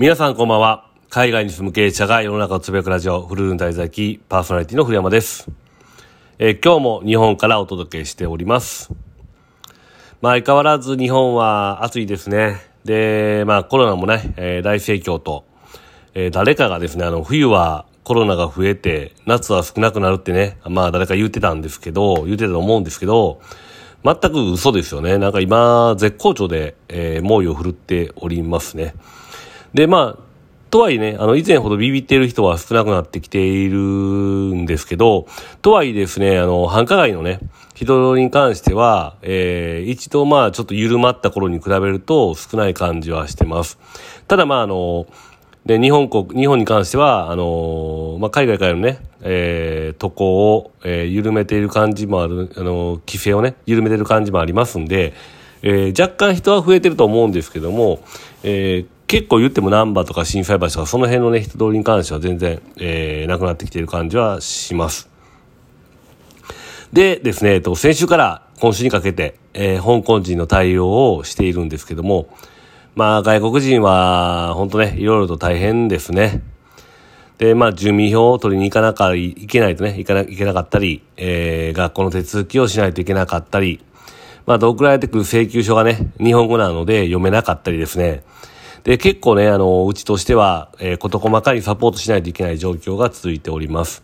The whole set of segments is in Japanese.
皆さんこんばんは。海外に住む経営者が世の中をつぶやくラジオ、フルーン滞在記パーソナリティの古山です。えー、今日も日本からお届けしております。まあ相変わらず日本は暑いですね。で、まあコロナもね、えー、大盛況と、えー、誰かがですね、あの冬はコロナが増えて、夏は少なくなるってね、まあ誰か言ってたんですけど、言ってたと思うんですけど、全く嘘ですよね。なんか今、絶好調で、え、猛威を振るっておりますね。で、まあ、とはいえね、あの、以前ほどビビっている人は少なくなってきているんですけど、とはいえですね、あの、繁華街のね、人に関しては、えー、一度まあ、ちょっと緩まった頃に比べると少ない感じはしてます。ただまあ、あの、で、日本国、日本に関しては、あのまあ、海外からのね、えー、渡航を、えー、緩めている感じもある、あの規制をね、緩めている感じもありますんで、えー、若干人は増えてると思うんですけども、えー、結構言っても難波とか心斎橋とかその辺のね、人通りに関しては全然、えー、なくなってきている感じはします。でですね、えっと、先週から今週にかけて、えー、香港人の対応をしているんですけども、まあ外国人は本当ね、いろいろと大変ですね。で、まあ住民票を取りに行かなきゃいけないとね、行かな、行けなかったり、えー、学校の手続きをしないといけなかったり、まあ、送られてくる請求書がね、日本語なので読めなかったりですね、で、結構ね、あの、うちとしては、えー、事細かにサポートしないといけない状況が続いております。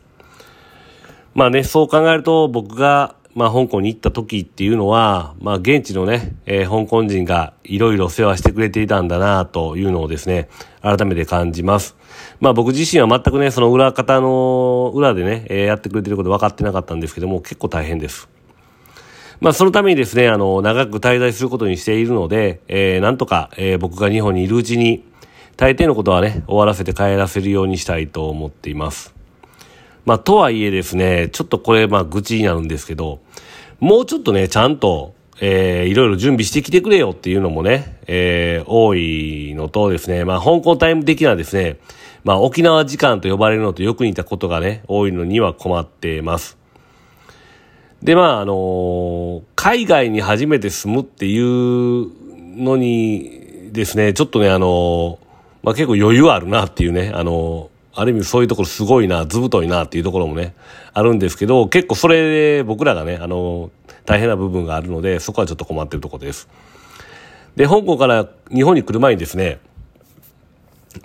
まあね、そう考えると僕が、まあ、香港に行った時っていうのは、まあ、現地のね、えー、香港人がいろいろ世話してくれていたんだなというのをですね、改めて感じます。まあ、僕自身は全くね、その裏方の裏でね、えー、やってくれてること分かってなかったんですけども、結構大変です。まあ、そのためにですね、あの、長く滞在することにしているので、えー、なんとか、えー、僕が日本にいるうちに、大抵のことはね、終わらせて帰らせるようにしたいと思っています。まあ、とはいえですね、ちょっとこれ、まあ、愚痴になるんですけど、もうちょっとね、ちゃんと、えー、いろいろ準備してきてくれよっていうのもね、えー、多いのとですね、まあ、香港タイム的なですね、まあ、沖縄時間と呼ばれるのとよく似たことがね、多いのには困っています。で、まあ、あの、海外に初めて住むっていうのにですね、ちょっとね、あの、まあ、結構余裕あるなっていうね、あの、ある意味そういうところすごいな、ずぶといなっていうところもね、あるんですけど、結構それで僕らがね、あの大変な部分があるので、そこはちょっと困ってるところです。で、香港から日本に来る前にですね、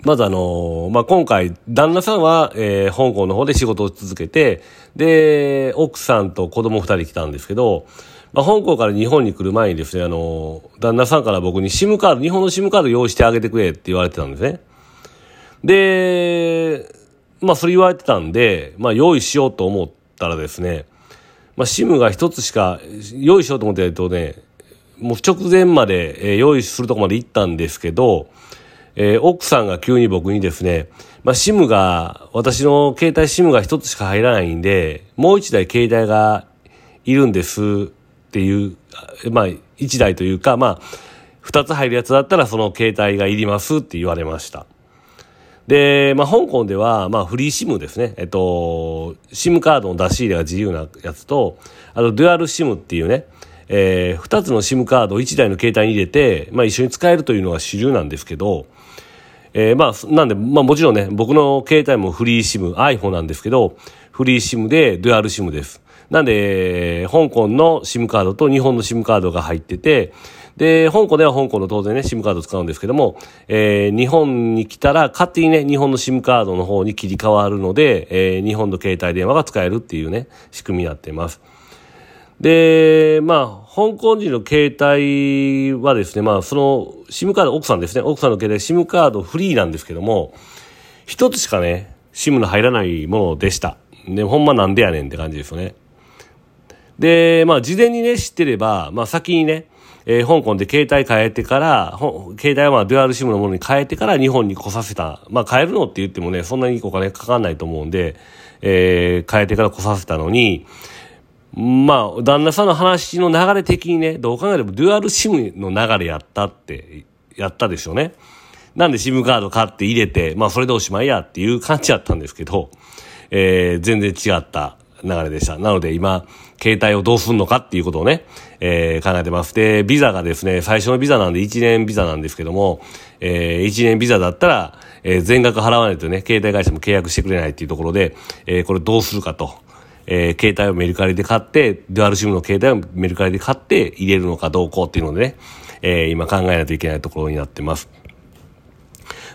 まずあのまあ、今回、旦那さんは、えー、香港の方で仕事を続けて、で、奥さんと子供二人来たんですけど、まあ、香港から日本に来る前にですね、あの旦那さんから僕に SIM カード、日本の SIM カード用意してあげてくれって言われてたんですね。で、まあ、それ言われてたんで、まあ、用意しようと思ったらですね、まあ、SIM が一つしか、用意しようと思ってやるとね、もう直前まで、えー、用意するとこまで行ったんですけど、えー、奥さんが急に僕にですね、まあ、シムが、私の携帯シムが一つしか入らないんで、もう一台携帯がいるんですっていう、まあ、一台というか、まあ、二つ入るやつだったらその携帯がいりますって言われました。で、まあ、香港では、まあ、フリーシムですね。えっと、シムカードの出し入れが自由なやつと、あと、デュアルシムっていうね、えー、2つの SIM カードを1台の携帯に入れて、まあ、一緒に使えるというのが主流なんですけど、えー、まあ、なんで、まあもちろんね、僕の携帯もフリーシム、iPhone なんですけど、フリーシムでデュアルシムです。なんで、香港の SIM カードと日本の SIM カードが入ってて、で、香港では香港の当然ね、SIM カード使うんですけども、えー、日本に来たら勝手にね、日本の SIM カードの方に切り替わるので、えー、日本の携帯電話が使えるっていうね、仕組みになっています。で、まあ、香港人の携帯はですね、まあ、その、SIM カード、奥さんですね、奥さんの携帯、SIM カードフリーなんですけども、一つしかね、SIM の入らないものでした。で、ほんまなんでやねんって感じですよね。で、まあ、事前にね、知ってれば、まあ、先にね、えー、香港で携帯変えてから、携帯はまあ、デュアルシムのものに変えてから日本に来させた。まあ、変えるのって言ってもね、そんなにお金かかんないと思うんで、えー、変えてから来させたのに、まあ、旦那さんの話の流れ的にね、どう考えてもデュアルシムの流れやったって、やったでしょうね。なんで SIM カード買って入れて、まあそれでおしまいやっていう感じやったんですけど、えー、全然違った、流れでした。なので今、携帯をどうすんのかっていうことをね、えー、考えてます。で、ビザがですね、最初のビザなんで1年ビザなんですけども、えー、1年ビザだったら、えー、全額払わないとね、携帯会社も契約してくれないっていうところで、えー、これどうするかと。えー、携帯をメルカリで買って、デュアルシムの携帯をメルカリで買って入れるのかどうこうっていうのでね、えー、今考えないといけないところになってます。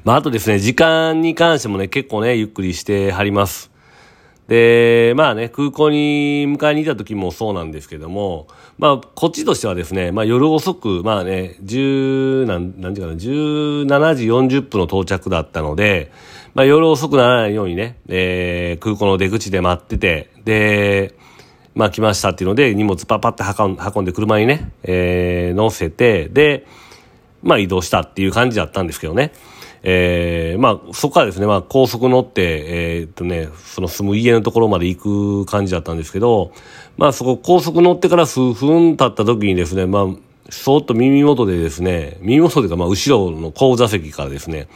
まあ、あとですね、時間に関してもね、結構ね、ゆっくりしてはります。で、まあね、空港に迎えに行った時もそうなんですけども、まあ、こっちとしてはですね、まあ夜遅く、まあね、10、なん、なんていうかな、17時40分の到着だったので、まあ夜遅くならないようにね、えー、空港の出口で待ってて、で、まあ来ましたっていうので、荷物パッパって運んで車にね、えー、乗せて、で、まあ移動したっていう感じだったんですけどね。えー、まあ、そこからですね、まあ、高速乗って、えー、っとね、その住む家のところまで行く感じだったんですけど、まあ、そこ高速乗ってから数分経った時にですね、まあ、そーっと耳元でですね、耳元というか、まあ、後ろの後座席からですね、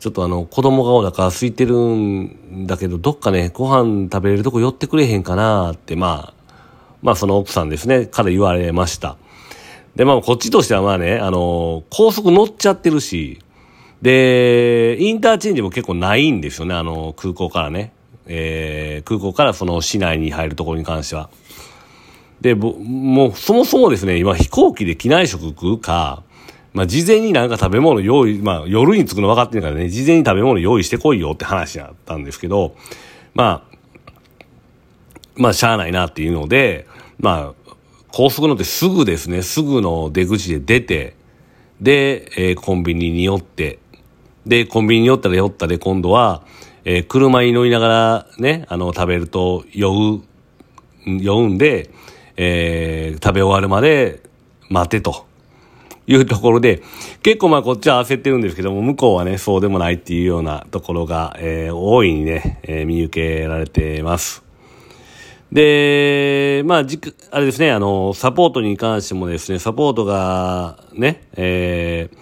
ちょっとあの、子供がお腹空いてるんだけど、どっかね、ご飯食べれるとこ寄ってくれへんかなって、まあ、まあ、その奥さんですね、から言われました。で、まあ、こっちとしてはまあね、あの、高速乗っちゃってるし、で、インターチェンジも結構ないんですよね、あの、空港からね。えー、空港からその市内に入るところに関しては。で、もうそもそもですね、今飛行機で機内食食うか、まあ事前になんか食べ物用意、まあ夜に着くの分かってるからね、事前に食べ物用意してこいよって話だったんですけど、まあ、まあしゃあないなっていうので、まあ、高速乗ってすぐですね、すぐの出口で出て、で、えー、コンビニに寄って、で、コンビニに寄ったら寄ったで、今度は、えー、車に乗りながらね、あの、食べると酔う、酔うんで、えー、食べ終わるまで待てと。いうところで、結構まあこっちは焦ってるんですけども、向こうはね、そうでもないっていうようなところが、えー、大いにね、えー、見受けられてます。で、まあ、じあれですね、あの、サポートに関してもですね、サポートがね、えー、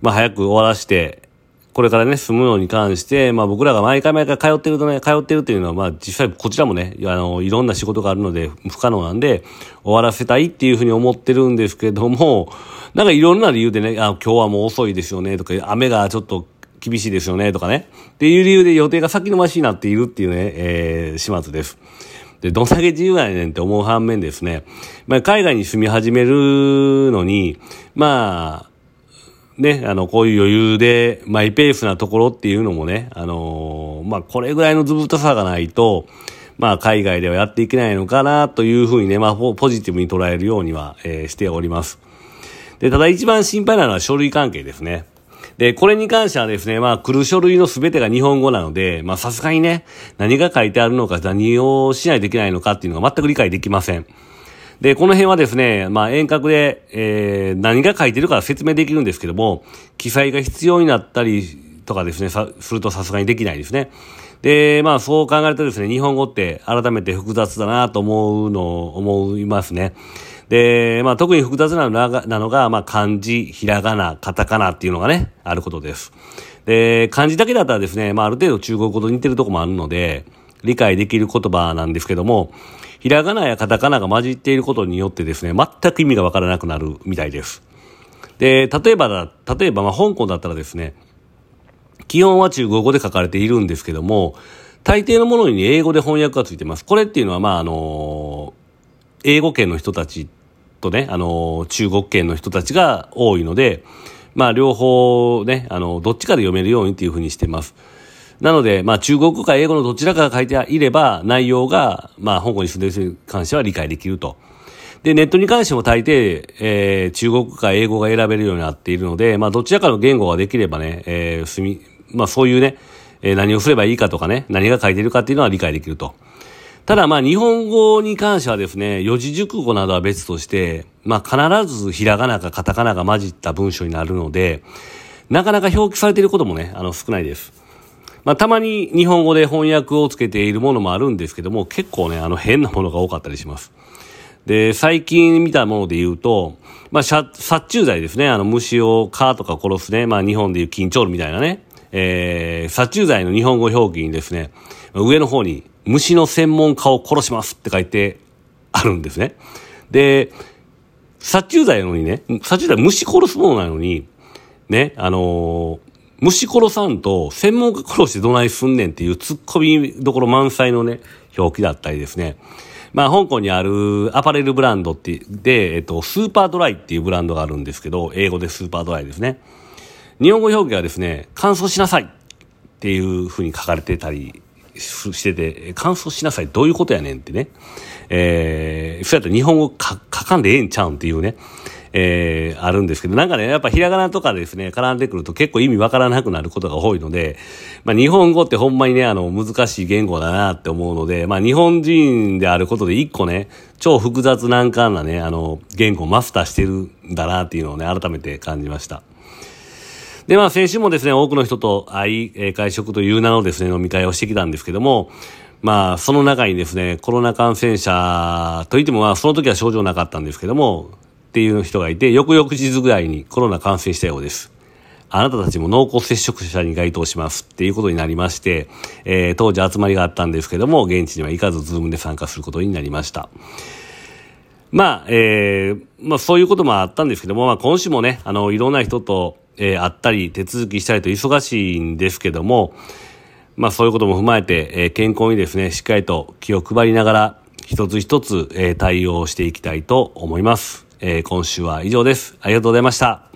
まあ早く終わらして、これからね、住むのに関して、まあ僕らが毎回毎回通ってるとね、通ってるっていうのは、まあ実際こちらもね、あの、いろんな仕事があるので不可能なんで、終わらせたいっていうふうに思ってるんですけども、なんかいろんな理由でね、あ、今日はもう遅いですよね、とか、雨がちょっと厳しいですよね、とかね、っていう理由で予定が先延ばしになっているっていうね、えー、始末です。で、どんだけ自由やねんって思う反面ですね、まあ海外に住み始めるのに、まあ、ね、あの、こういう余裕でマイペースなところっていうのもね、あのー、まあ、これぐらいのずぶとさがないと、まあ、海外ではやっていけないのかなというふうにね、まあ、ポジティブに捉えるようには、えー、しております。で、ただ一番心配なのは書類関係ですね。で、これに関してはですね、まあ、来る書類の全てが日本語なので、まあ、さすがにね、何が書いてあるのか、何をしないといけないのかっていうのが全く理解できません。で、この辺はですね、まあ遠隔で、えー、何が書いてるか説明できるんですけども、記載が必要になったりとかですね、するとさすがにできないですね。で、まあそう考えるとですね、日本語って改めて複雑だなと思うのを思いますね。で、まあ特に複雑なのが、なのがまあ漢字、ひらがな、カタカナっていうのがね、あることです。で、漢字だけだったらですね、まあある程度中国語と似てるとこもあるので、理解できる言葉なんですけども、ひらがなやカタカナが混じっていることによってですね、全く意味がわからなくなるみたいです。で、例えばだ、例えばま香港だったらですね、基本は中国語で書かれているんですけども、大抵のものに英語で翻訳がついてます。これっていうのはまああの、英語圏の人たちとね、あの、中国圏の人たちが多いので、まあ両方ね、あの、どっちかで読めるようにっていうふうにしてます。なので、まあ中国語か英語のどちらかが書いていれば、内容が、まあ香港に住んでいる人に関しては理解できると。で、ネットに関しても大抵、えー、中国語か英語が選べるようになっているので、まあどちらかの言語ができればね、えー、すみ、まあそういうね、えー、何をすればいいかとかね、何が書いているかっていうのは理解できると。ただまあ日本語に関してはですね、四字熟語などは別として、まあ必ずひらがなかカタカナが混じった文章になるので、なかなか表記されていることもね、あの少ないです。まあ、たまに日本語で翻訳をつけているものもあるんですけども、結構ね、あの変なものが多かったりします。で、最近見たもので言うと、まあ、殺虫剤ですね。あの、虫を蚊とか殺すね。まあ、日本でいう緊張みたいなね。えー、殺虫剤の日本語表記にですね、上の方に、虫の専門家を殺しますって書いてあるんですね。で、殺虫剤のにね、殺虫剤虫殺すものなのに、ね、あのー、虫殺さんと専門家殺してどないすんねんっていう突っ込みどころ満載のね、表記だったりですね。まあ、香港にあるアパレルブランドって、で、えっと、スーパードライっていうブランドがあるんですけど、英語でスーパードライですね。日本語表記はですね、乾燥しなさいっていうふうに書かれてたりしてて、乾燥しなさいどういうことやねんってね。えー、そうやったら日本語書かんでええんちゃうんっていうね。えー、あるんですけど、なんかね、やっぱひらがなとかですね、絡んでくると結構意味わからなくなることが多いので、まあ日本語ってほんまにね、あの、難しい言語だなって思うので、まあ日本人であることで一個ね、超複雑難関なね、あの、言語をマスターしてるんだなっていうのをね、改めて感じました。で、まあ先週もですね、多くの人と会い、会食という名のですね、飲み会をしてきたんですけども、まあ、その中にですね、コロナ感染者といってもまあ、その時は症状なかったんですけども、っていう人がいて、翌々日ぐらいにコロナ感染したようです。あなたたちも濃厚接触者に該当しますっていうことになりまして、えー、当時集まりがあったんですけども、現地には行かずズームで参加することになりました。まあ、えー、まあそういうこともあったんですけども、まあ今週もね、あの、いろんな人と、えー、会ったり、手続きしたりと忙しいんですけども、まあそういうことも踏まえて、えー、健康にですね、しっかりと気を配りながら、一つ一つ、えー、対応していきたいと思います。えー、今週は以上です。ありがとうございました。